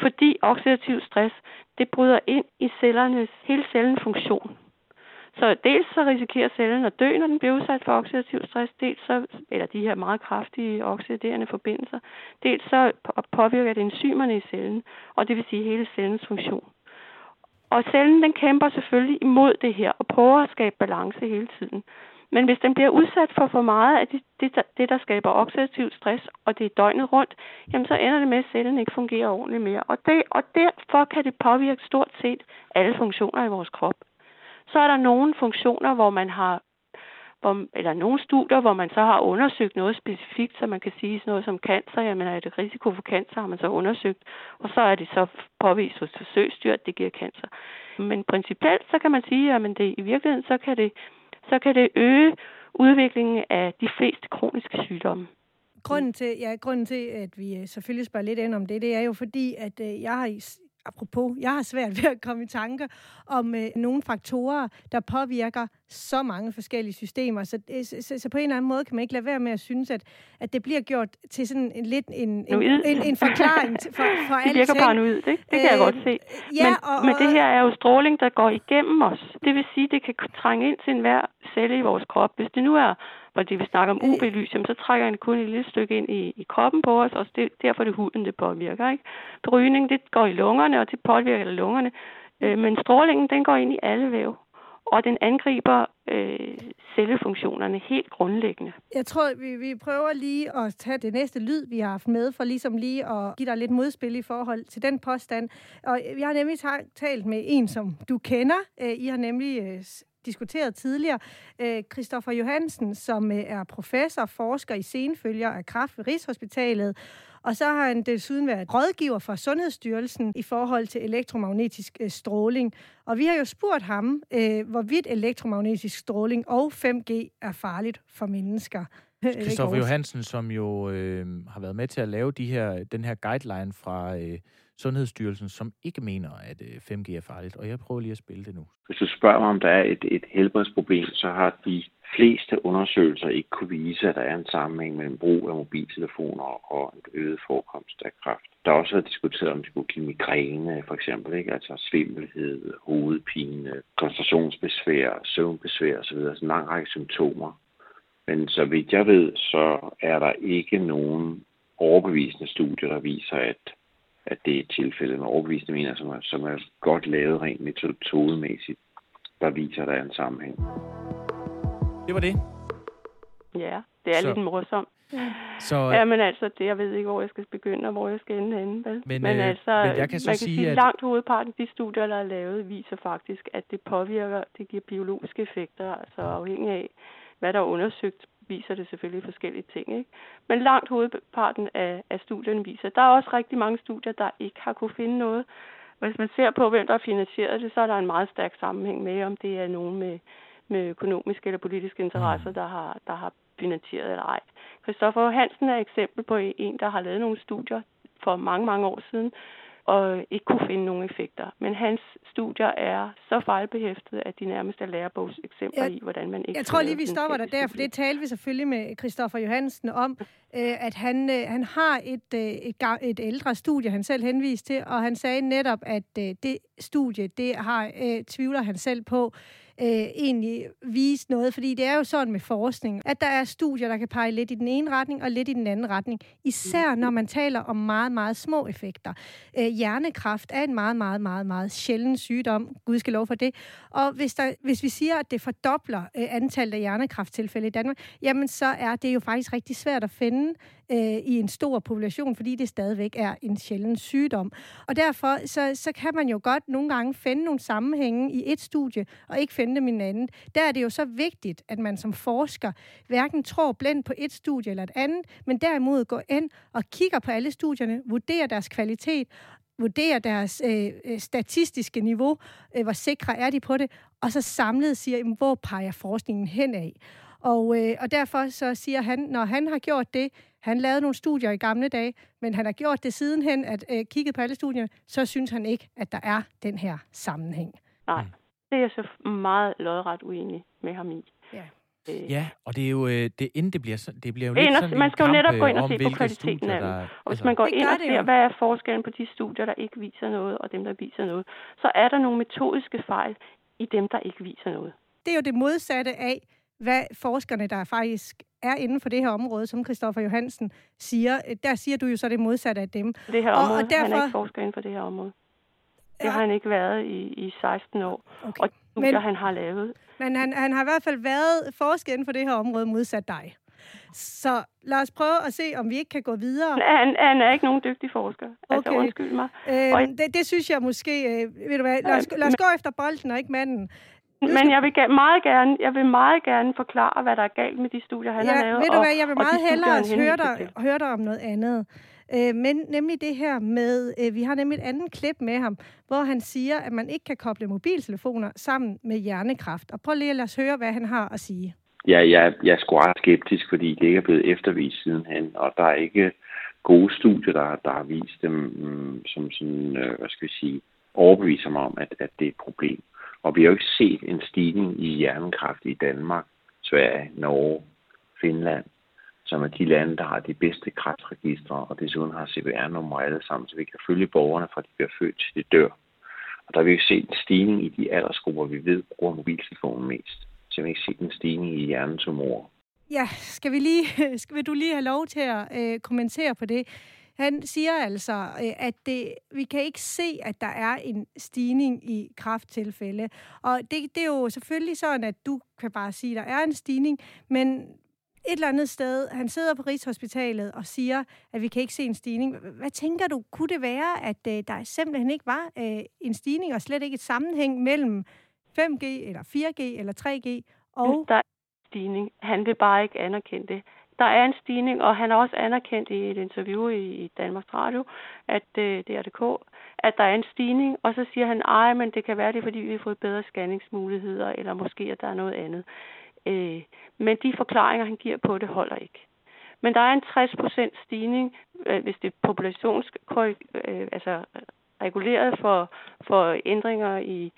Fordi oxidativ stress, det bryder ind i cellernes, hele cellens funktion. Så dels så risikerer cellen at dø, når den bliver udsat for oxidativ stress, dels så, eller de her meget kraftige oxiderende forbindelser, dels så påvirker det enzymerne i cellen, og det vil sige hele cellens funktion. Og cellen den kæmper selvfølgelig imod det her og prøver at skabe balance hele tiden. Men hvis den bliver udsat for for meget af det, det, det der skaber oxidativ stress, og det er døgnet rundt, jamen så ender det med, at cellen ikke fungerer ordentligt mere. Og, det, og derfor kan det påvirke stort set alle funktioner i vores krop. Så er der nogle funktioner, hvor man har hvor, eller nogle studier, hvor man så har undersøgt noget specifikt, så man kan sige sådan noget som cancer, jamen er det risiko for cancer, har man så undersøgt, og så er det så påvist hos forsøgsdyr, at det giver cancer. Men principielt så kan man sige, at det, i virkeligheden så kan, det, så kan det øge udviklingen af de fleste kroniske sygdomme. Grunden til, ja, grunden til, at vi øh, selvfølgelig spørger lidt ind om det, det er jo fordi, at øh, jeg har apropos, jeg har svært ved at komme i tanke om øh, nogle faktorer, der påvirker så mange forskellige systemer. Så, så, så, så på en eller anden måde kan man ikke lade være med at synes, at, at det bliver gjort til sådan en lidt en, en, en, en forklaring for, for alt. Det virker paranoid, det, det kan øh, jeg godt se. Ja, men, og, men det her er jo stråling, der går igennem os. Det vil sige, det kan trænge ind til enhver celle i vores krop. Hvis det nu er fordi vi snakker om øh. UV-lys, så trækker den kun et lille stykke ind i, i kroppen på os, og det, derfor er det huden, det påvirker. Ikke? Rygning, det går i lungerne, og det påvirker lungerne. Øh, men strålingen, den går ind i alle væv og den angriber øh, cellefunktionerne helt grundlæggende. Jeg tror, vi, vi prøver lige at tage det næste lyd, vi har haft med, for ligesom lige at give dig lidt modspil i forhold til den påstand. Og jeg har nemlig talt med en, som du kender. Øh, I har nemlig øh, diskuteret tidligere. Øh, Christoffer Johansen, som øh, er professor og forsker i senfølger af kræft ved Rigshospitalet, og så har han desuden været rådgiver for Sundhedsstyrelsen i forhold til elektromagnetisk øh, stråling. Og vi har jo spurgt ham, øh, hvorvidt elektromagnetisk stråling og 5G er farligt for mennesker. Christoffer Johansen, som jo øh, har været med til at lave de her, den her guideline fra øh, Sundhedsstyrelsen, som ikke mener, at øh, 5G er farligt. Og jeg prøver lige at spille det nu. Hvis du spørger mig, om der er et, et helbredsproblem, så har de fleste undersøgelser ikke kunne vise, at der er en sammenhæng mellem brug af mobiltelefoner og en øget forekomst af kræft. Der er også været diskuteret, om det kunne give migræne, for eksempel, ikke? altså svimmelhed, hovedpine, koncentrationsbesvær, søvnbesvær osv., så en lang række symptomer. Men så vidt jeg ved, så er der ikke nogen overbevisende studier, der viser, at, at det er et tilfælde med overbevisende mener, som er, som er godt lavet rent metodemæssigt, der viser, at der er en sammenhæng. Det var det. Ja, det er så. lidt morsomt. Så, ja, men altså, det, jeg ved ikke, hvor jeg skal begynde, og hvor jeg skal ende henne. Vel? Men, men, øh, altså, men jeg kan så man kan sige, sige at... langt hovedparten af de studier, der er lavet, viser faktisk, at det påvirker, det giver biologiske effekter, altså afhængig af, hvad der er undersøgt, viser det selvfølgelig forskellige ting. Ikke? Men langt hovedparten af, af studierne viser, der er også rigtig mange studier, der ikke har kunne finde noget. Hvis man ser på, hvem der har finansieret det, så er der en meget stærk sammenhæng med, om det er nogen med med økonomiske eller politiske interesser, mm. der, har, der har finansieret eller ej. Christoffer Hansen er et eksempel på en, der har lavet nogle studier for mange, mange år siden, og ikke kunne finde nogen effekter. Men hans studier er så fejlbehæftet, at de nærmest er lærebogseksempler jeg, i, hvordan man ikke... Jeg tror lige, vi stopper der der, for det talte vi selvfølgelig med Christoffer Johansen om, øh, at han, øh, han har et, øh, et, et ældre studie, han selv henviste til, og han sagde netop, at det studie, det har tvivler han selv på, øh, egentlig vise noget, fordi det er jo sådan med forskning, at der er studier, der kan pege lidt i den ene retning og lidt i den anden retning. Især når man taler om meget, meget små effekter. Øh, hjernekræft er en meget, meget, meget, meget sjælden sygdom. Gud skal lov for det. Og hvis, der, hvis vi siger, at det fordobler øh, antallet af hjernekræfttilfælde i Danmark, jamen så er det jo faktisk rigtig svært at finde øh, i en stor population, fordi det stadigvæk er en sjælden sygdom. Og derfor så, så kan man jo godt nogle gange finde nogle sammenhænge i et studie, og ikke finde dem i en anden. Der er det jo så vigtigt, at man som forsker hverken tror blindt på et studie eller et andet, men derimod går ind og kigger på alle studierne, vurderer deres kvalitet, vurderer deres øh, øh statistiske niveau, øh, hvor sikre er de på det, og så samlet siger, hvor peger forskningen hen af. Og, øh, og derfor så siger han, når han har gjort det, han lavede nogle studier i gamle dage, men han har gjort det sidenhen, at øh, kigget på alle studierne, så synes han ikke, at der er den her sammenhæng. Nej, det er jeg så meget lodret uenig med ham i. Ja. Øh. Ja, og det er jo, øh, det, inden det bliver, så, det bliver jo lidt sådan Man skal jo netop gå ind og se på kvaliteten af dem. Og hvis altså, man går ind og ser, hvad er forskellen på de studier, der ikke viser noget, og dem, der viser noget, så er der nogle metodiske fejl i dem, der ikke viser noget. Det er jo det modsatte af, hvad forskerne, der faktisk er inden for det her område, som Christoffer Johansen siger, der siger du jo så det modsatte af dem. Det her område, og, og derfor... han er ikke forsker inden for det her område. Det har han ikke været i, i 16 år. Okay. Og det men, han har lavet. Men han, han har i hvert fald været forsker inden for det her område modsat dig. Så lad os prøve at se, om vi ikke kan gå videre. Han, han er ikke nogen dygtig forsker. Altså, okay. Altså, undskyld mig. Øhm, og... det, det synes jeg måske... Øh, ved du hvad, lad os, lad os gå efter bolden og ikke manden. Men jeg vil meget gerne, jeg vil meget gerne forklare, hvad der er galt med de studier, han ja, har lavet. Ved du hvad, jeg vil meget hellere høre dig, høre dig om noget andet. Øh, men nemlig det her med, øh, vi har nemlig et andet klip med ham, hvor han siger, at man ikke kan koble mobiltelefoner sammen med hjernekræft. Og prøv lige at lade os høre, hvad han har at sige. Ja, jeg, jeg er sgu ret skeptisk, fordi det ikke er blevet eftervist sidenhen, og der er ikke gode studier, der, der har vist dem, mm, som sådan, øh, hvad skal vi sige, overbeviser mig om, at, at det er et problem. Og vi har jo ikke set en stigning i hjernekraft i Danmark, Sverige, Norge, Finland, som er de lande, der har de bedste kræftregistre, og desuden har CPR-nummer alle sammen, så vi kan følge borgerne fra de bliver født til de dør. Og der har vi jo set en stigning i de aldersgrupper, vi ved bruger mobiltelefonen mest. Så vi har ikke set en stigning i hjernetumorer. Ja, skal, vi lige, skal vi du lige have lov til at øh, kommentere på det? Han siger altså, øh, at det, vi kan ikke se, at der er en stigning i krafttilfælde. Og det, det er jo selvfølgelig sådan, at du kan bare sige, at der er en stigning, men et eller andet sted, han sidder på Rigshospitalet og siger, at vi kan ikke se en stigning. Hvad tænker du, kunne det være, at øh, der simpelthen ikke var øh, en stigning, og slet ikke et sammenhæng mellem 5G, eller 4G, eller 3G og... Der er stigning. Han vil bare ikke anerkende det der er en stigning, og han har også anerkendt i et interview i, i Danmarks Radio, at øh, DRDK, at der er en stigning, og så siger han, ej, men det kan være det, fordi vi har fået bedre scanningsmuligheder, eller måske, at der er noget andet. Øh, men de forklaringer, han giver på det, holder ikke. Men der er en 60% stigning, øh, hvis det er populations, øh, altså øh, reguleret for, for ændringer i,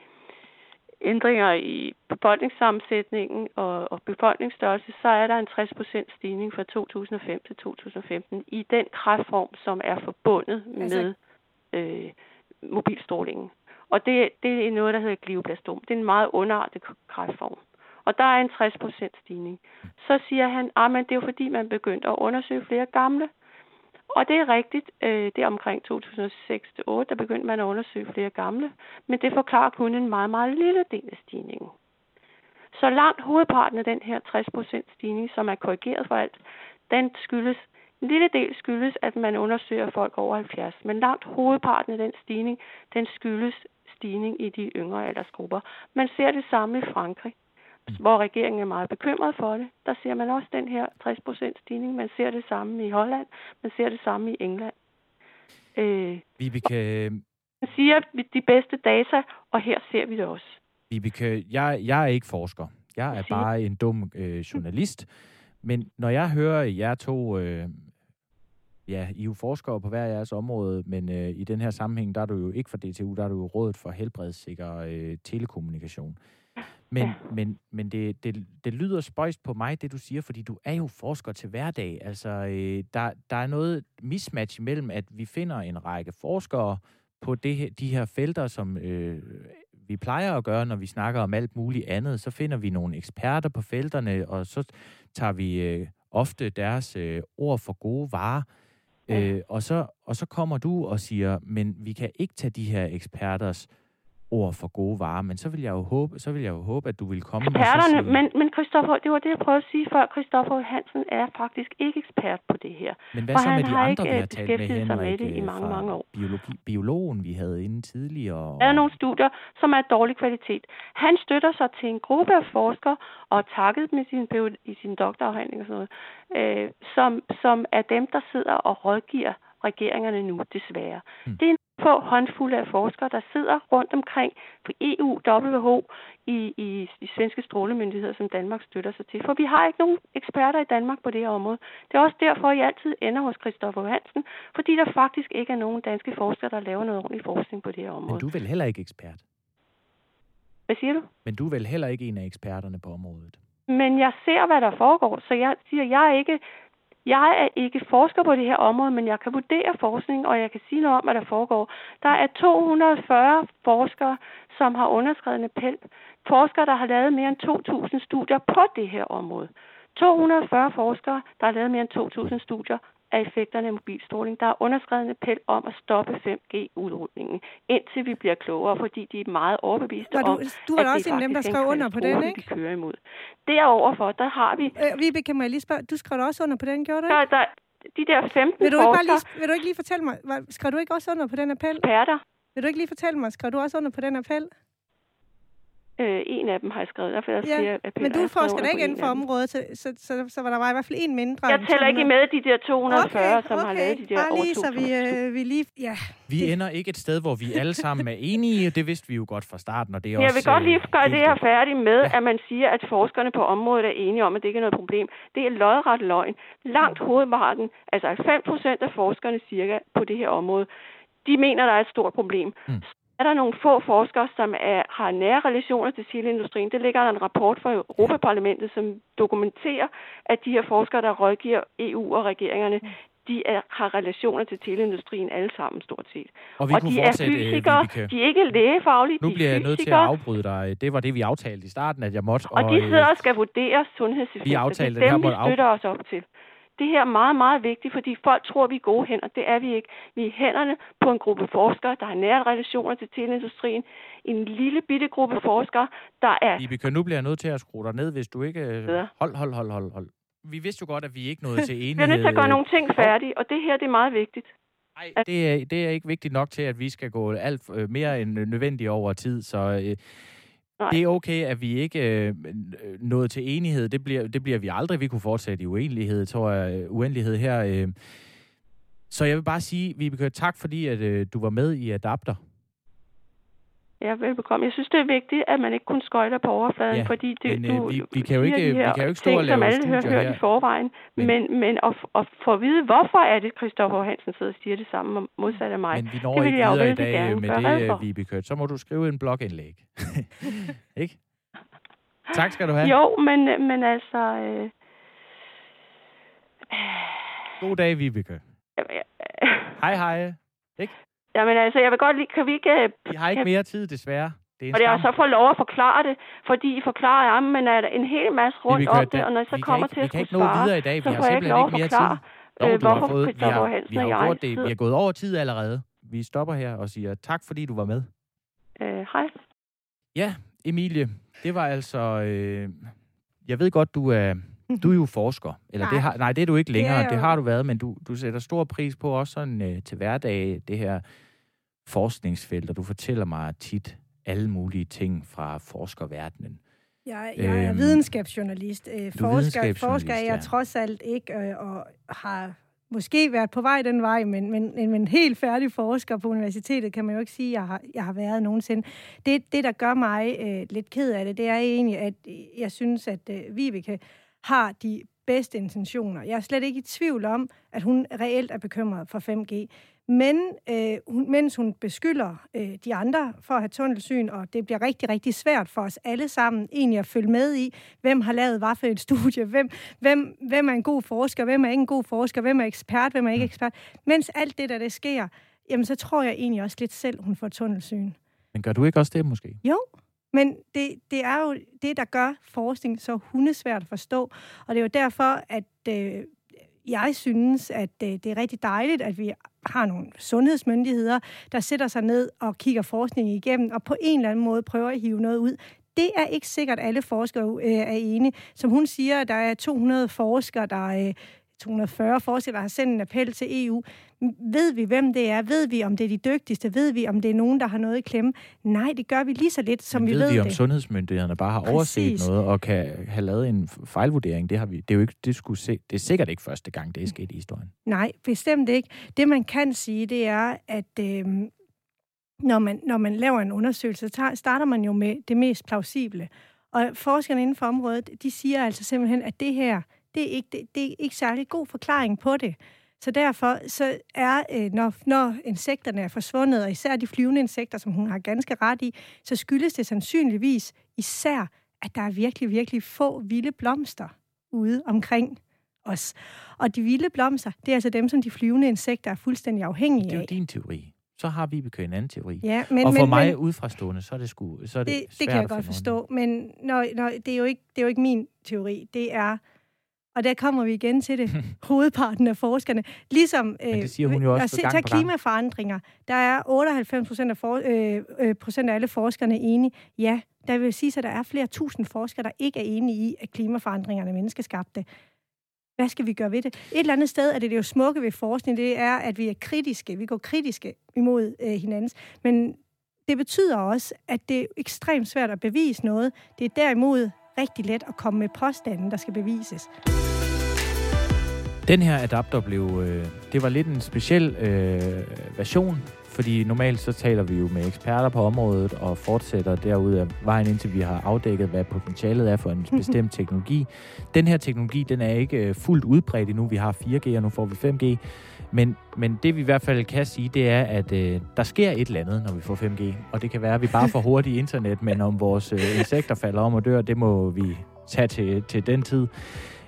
ændringer i befolkningssammensætningen og, og befolkningsstørrelse, så er der en 60% stigning fra 2005 til 2015 i den kræftform, som er forbundet altså... med øh, mobilstrålingen. Og det, det er noget, der hedder glioblastom. Det er en meget underartet kræftform. Og der er en 60% stigning. Så siger han, at ah, det er jo fordi, man begyndte at undersøge flere gamle. Og det er rigtigt. Øh, det er omkring 2006-2008, der begyndte man at undersøge flere gamle. Men det forklarer kun en meget, meget lille del af stigningen. Så langt hovedparten af den her 60% stigning, som er korrigeret for alt, den skyldes, en lille del skyldes, at man undersøger folk over 70. Men langt hovedparten af den stigning, den skyldes stigning i de yngre aldersgrupper. Man ser det samme i Frankrig. Mm. hvor regeringen er meget bekymret for det. Der ser man også den her 60% stigning. Man ser det samme i Holland. Man ser det samme i England. Øh, Vibeke... Man siger de bedste data, og her ser vi det også. Vibeke, jeg, jeg er ikke forsker. Jeg er bare en dum øh, journalist. Men når jeg hører jer to... Øh, ja, I er jo forskere på hver jeres område, men øh, i den her sammenhæng, der er du jo ikke for DTU, der er du jo rådet for helbredssikker øh, telekommunikation. Men, ja. men, men det, det, det lyder spøjst på mig, det du siger, fordi du er jo forsker til hverdag. Altså, øh, der, der er noget mismatch imellem, at vi finder en række forskere på det, de her felter, som øh, vi plejer at gøre, når vi snakker om alt muligt andet. Så finder vi nogle eksperter på felterne, og så tager vi øh, ofte deres øh, ord for gode varer. Ja. Øh, og, så, og så kommer du og siger, men vi kan ikke tage de her eksperters øh, ord for gode varer, men så vil jeg jo håbe, så vil jeg jo håbe at du vil komme Eksperterne, med men, men Christoffer, det var det, jeg prøvede at sige før. Christoffer Hansen er faktisk ikke ekspert på det her. Men hvad så med de andre, vi har talt med, Henrik, med det i mange, mange år. Biologi, biologen, vi havde inde tidligere? Og... Der er nogle studier, som er af dårlig kvalitet. Han støtter sig til en gruppe af forskere, og takket med sin, i sin doktorafhandling og sådan noget, øh, som, som er dem, der sidder og rådgiver regeringerne nu, desværre. Mm. Det er en få håndfulde af forskere, der sidder rundt omkring på EU, WHO, i, i de svenske strålemyndigheder, som Danmark støtter sig til. For vi har ikke nogen eksperter i Danmark på det her område. Det er også derfor, at I altid ender hos Christoffer Hansen, fordi der faktisk ikke er nogen danske forskere, der laver noget ordentlig forskning på det her område. Men du er vel heller ikke ekspert? Hvad siger du? Men du er vel heller ikke en af eksperterne på området? Men jeg ser, hvad der foregår, så jeg siger, jeg er ikke jeg er ikke forsker på det her område, men jeg kan vurdere forskning, og jeg kan sige noget om, hvad der foregår. Der er 240 forskere, som har underskrevet en appel. Forskere, der har lavet mere end 2.000 studier på det her område. 240 forskere, der har lavet mere end 2.000 studier af effekterne af mobilstråling. Der er underskrevet en appel om at stoppe 5G-udrulningen, indtil vi bliver klogere, fordi de er meget overbeviste du, om, du er også en af dem, der skrev under på den, ikke? De kører imod. Deroverfor, der har vi... Øh, Vibeke, må jeg lige spørge, du skrev også under på den, gjorde du ikke? Der, der, de der 15 vil du ikke, bare lige, vil du ikke lige fortælle mig, skrev du ikke også under på den appel? Eksperter. Vil du ikke lige fortælle mig, skrev du også under på den appel? Øh, en af dem har jeg skrevet, derfor jeg ja, siger, at Men du forsker da ikke inden for området, så, så, så, så, var der var i hvert fald en mindre. Jeg tæller ikke med de der 240, okay, som okay. har lavet de der Bare lige, så vi, øh, vi lige... Ja. Vi ender ikke et sted, hvor vi alle sammen er enige. Det vidste vi jo godt fra starten, og det er jeg også... Jeg vil godt lige øh, gøre det her færdigt med, ja. at man siger, at forskerne på området er enige om, at det ikke er noget problem. Det er lodret løgn. Langt hovedparten, altså 5 procent af forskerne cirka på det her område, de mener, der er et stort problem. Mm er der nogle få forskere, som er, har nære relationer til teleindustrien. Det ligger der en rapport fra Europaparlamentet, som dokumenterer, at de her forskere, der rådgiver EU og regeringerne, de er, har relationer til teleindustrien alle sammen stort set. Og, vi og de er øh, fysikere, Vibeke. de er ikke lægefaglige, Nu bliver jeg nødt til at afbryde dig. Det var det, vi aftalte i starten, at jeg måtte. Og, og de sidder og skal vurdere sundhedseffekter. Vi aftalte, det er dem, vi støtter os op til det her er meget, meget vigtigt, fordi folk tror, vi er gode hænder. Det er vi ikke. Vi er hænderne på en gruppe forskere, der har nære relationer til teleindustrien. En lille bitte gruppe forskere, der er... Vibeke, nu bliver jeg nødt til at skrue dig ned, hvis du ikke... Hold, hold, hold, hold, hold. Vi vidste jo godt, at vi ikke nåede til enighed. Vi er nødt til at gøre nogle ting færdige, og det her det er meget vigtigt. Nej, det er, det er ikke vigtigt nok til, at vi skal gå alt øh, mere end nødvendigt over tid, så... Øh, Nej. Det er okay, at vi ikke øh, øh nåede til enighed. Det bliver, det bliver vi aldrig. Vi kunne fortsætte i uenighed, tror jeg, øh, uendelighed her. Øh. Så jeg vil bare sige, Vibeke, tak fordi at, øh, du var med i Adapter. Ja, velbekomme. Jeg synes, det er vigtigt, at man ikke kun skøjter på overfladen, Ja, fordi det, men, øh, du vi- vi kan jo ikke- her vi kan jo ikke stå ting, og lave som alle hørt her. i forvejen. Men- Men, men at, at få at vide, hvorfor er det, Christoffer Hansen sidder og siger det samme og modsat af mig. Men vi når det ikke videre i dag øh, med det, øh, for. Vibeke. Så må du skrive en blogindlæg. ikke? Tak skal du have. Jo, men, men altså... Øh, God dag, Vibeke. Hej, hej. Jamen altså, jeg vil godt lige... Kan vi ikke... øh, Vi har ikke kan- mere tid, desværre. Det er Og det er så få lov at forklare det, fordi I forklarer jer, men er der en hel masse rundt om det, der- og når I så kommer ikke- til vi at kan ikke skulle nå svare, videre i dag. Vi så har får jeg ikke simpelthen lov ikke at mere forklare, Jo, øh, du har hvorfor fået, vi har, Hansen vi har og jeg det. Vi har gået over tid allerede. Vi stopper her og siger tak, fordi du var med. Øh, hej. Ja, Emilie, det var altså... Øh, jeg ved godt, du er, du er jo forsker. Eller det Nej. har, nej, det er du ikke Det er længere. jeg Det, jo. har du været, men du, du sætter stor pris på også sådan øh, til hverdag, det her forskningsfelt, og du fortæller mig tit alle mulige ting fra forskerverdenen. Jeg, jeg er Øhm, videnskabsjournalist. Øh, forsker, videnskabsjournalist, forsker er jeg ja. trods alt ikke, øh, og har måske været på vej den vej, men, men, men en helt færdig forsker på universitetet kan man jo ikke sige, jeg har, jeg har været nogensinde. Det, det der gør mig øh, lidt ked af det, det er egentlig, at jeg synes, at øh, Vibeke har de bedste intentioner. Jeg er slet ikke i tvivl om, at hun reelt er bekymret for 5G. Men øh, hun, mens hun beskylder øh, de andre for at have tunnelsyn, og det bliver rigtig, rigtig svært for os alle sammen egentlig at følge med i, hvem har lavet hvad for et studie, hvem, hvem, hvem er en god forsker, hvem er ikke en god forsker, hvem er ekspert, hvem er ikke ekspert. Mens alt det der, det sker, jamen så tror jeg egentlig også lidt selv, hun får tunnelsyn. Men gør du ikke også det måske? Jo, men det, det er jo det, der gør forskning så hundesvært at forstå. Og det er jo derfor, at øh, jeg synes, at øh, det er rigtig dejligt, at vi har nogle sundhedsmyndigheder, der sætter sig ned og kigger forskning igennem, og på en eller anden måde prøver at hive noget ud. Det er ikke sikkert, at alle forskere øh, er enige. Som hun siger, der er 200 forskere, der øh, 240 forskere, der har sendt en appel til EU. Ved vi, hvem det er? Ved vi, om det er de dygtigste? Ved vi, om det er nogen, der har noget i klemme? Nej, det gør vi lige så lidt, som Men vi ved ved vi, om det. sundhedsmyndighederne bare har overset Præcis. noget og kan have lavet en fejlvurdering? Det har vi. Det er jo ikke, det skulle se, det er sikkert ikke første gang, det er sket i historien. Nej, bestemt ikke. Det, man kan sige, det er, at øh, når, man, når man laver en undersøgelse, så starter man jo med det mest plausible. Og forskerne inden for området, de siger altså simpelthen, at det her, det er ikke, det, det er ikke særlig god forklaring på det. Så derfor så er, øh, når, når insekterne er forsvundet, og især de flyvende insekter, som hun har ganske ret i, så skyldes det sandsynligvis især, at der er virkelig, virkelig få vilde blomster ude omkring os. Og de vilde blomster, det er altså dem, som de flyvende insekter er fuldstændig afhængige Det er jo af. din teori. Så har Vibeke en anden teori. Ja, men, og for men, mig men, udefrastående, så er det sgu, så er det, det, det kan jeg godt forstå, men når, når, det, er jo ikke, det er jo ikke min teori. Det er, og der kommer vi igen til det, hovedparten af forskerne. Ligesom, Men det siger hun jo også lad os se- gang tag på gang. klimaforandringer. Der er 98 procent af, for, øh, øh, procent af alle forskerne enige. Ja, der vil sige, at der er flere tusind forskere, der ikke er enige i, at klimaforandringerne er menneskeskabte. Hvad skal vi gøre ved det? Et eller andet sted er det, det jo smukke ved forskning, det er, at vi er kritiske. Vi går kritiske imod øh, hinandens. Men det betyder også, at det er ekstremt svært at bevise noget. Det er derimod rigtig let at komme med påstanden, der skal bevises. Den her adapter blev, øh, det var lidt en speciel øh, version, fordi normalt så taler vi jo med eksperter på området og fortsætter derud af vejen indtil vi har afdækket, hvad potentialet er for en bestemt teknologi. Den her teknologi, den er ikke øh, fuldt udbredt endnu. Vi har 4G, og nu får vi 5G. Men, men det vi i hvert fald kan sige, det er, at øh, der sker et eller andet, når vi får 5G. Og det kan være, at vi bare får hurtigt internet, men om vores øh, insekter falder om og dør, det må vi tage til, til den tid.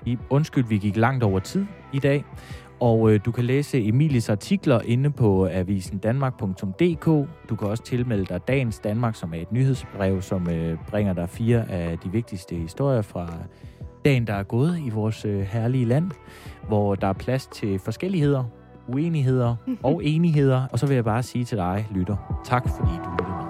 I, undskyld, vi gik langt over tid i dag. Og øh, du kan læse Emilies artikler inde på avisen danmark.dk. Du kan også tilmelde dig Dagens Danmark, som er et nyhedsbrev, som øh, bringer dig fire af de vigtigste historier fra dagen, der er gået i vores øh, herlige land, hvor der er plads til forskelligheder, uenigheder og enigheder. Og så vil jeg bare sige til dig, lytter, tak fordi du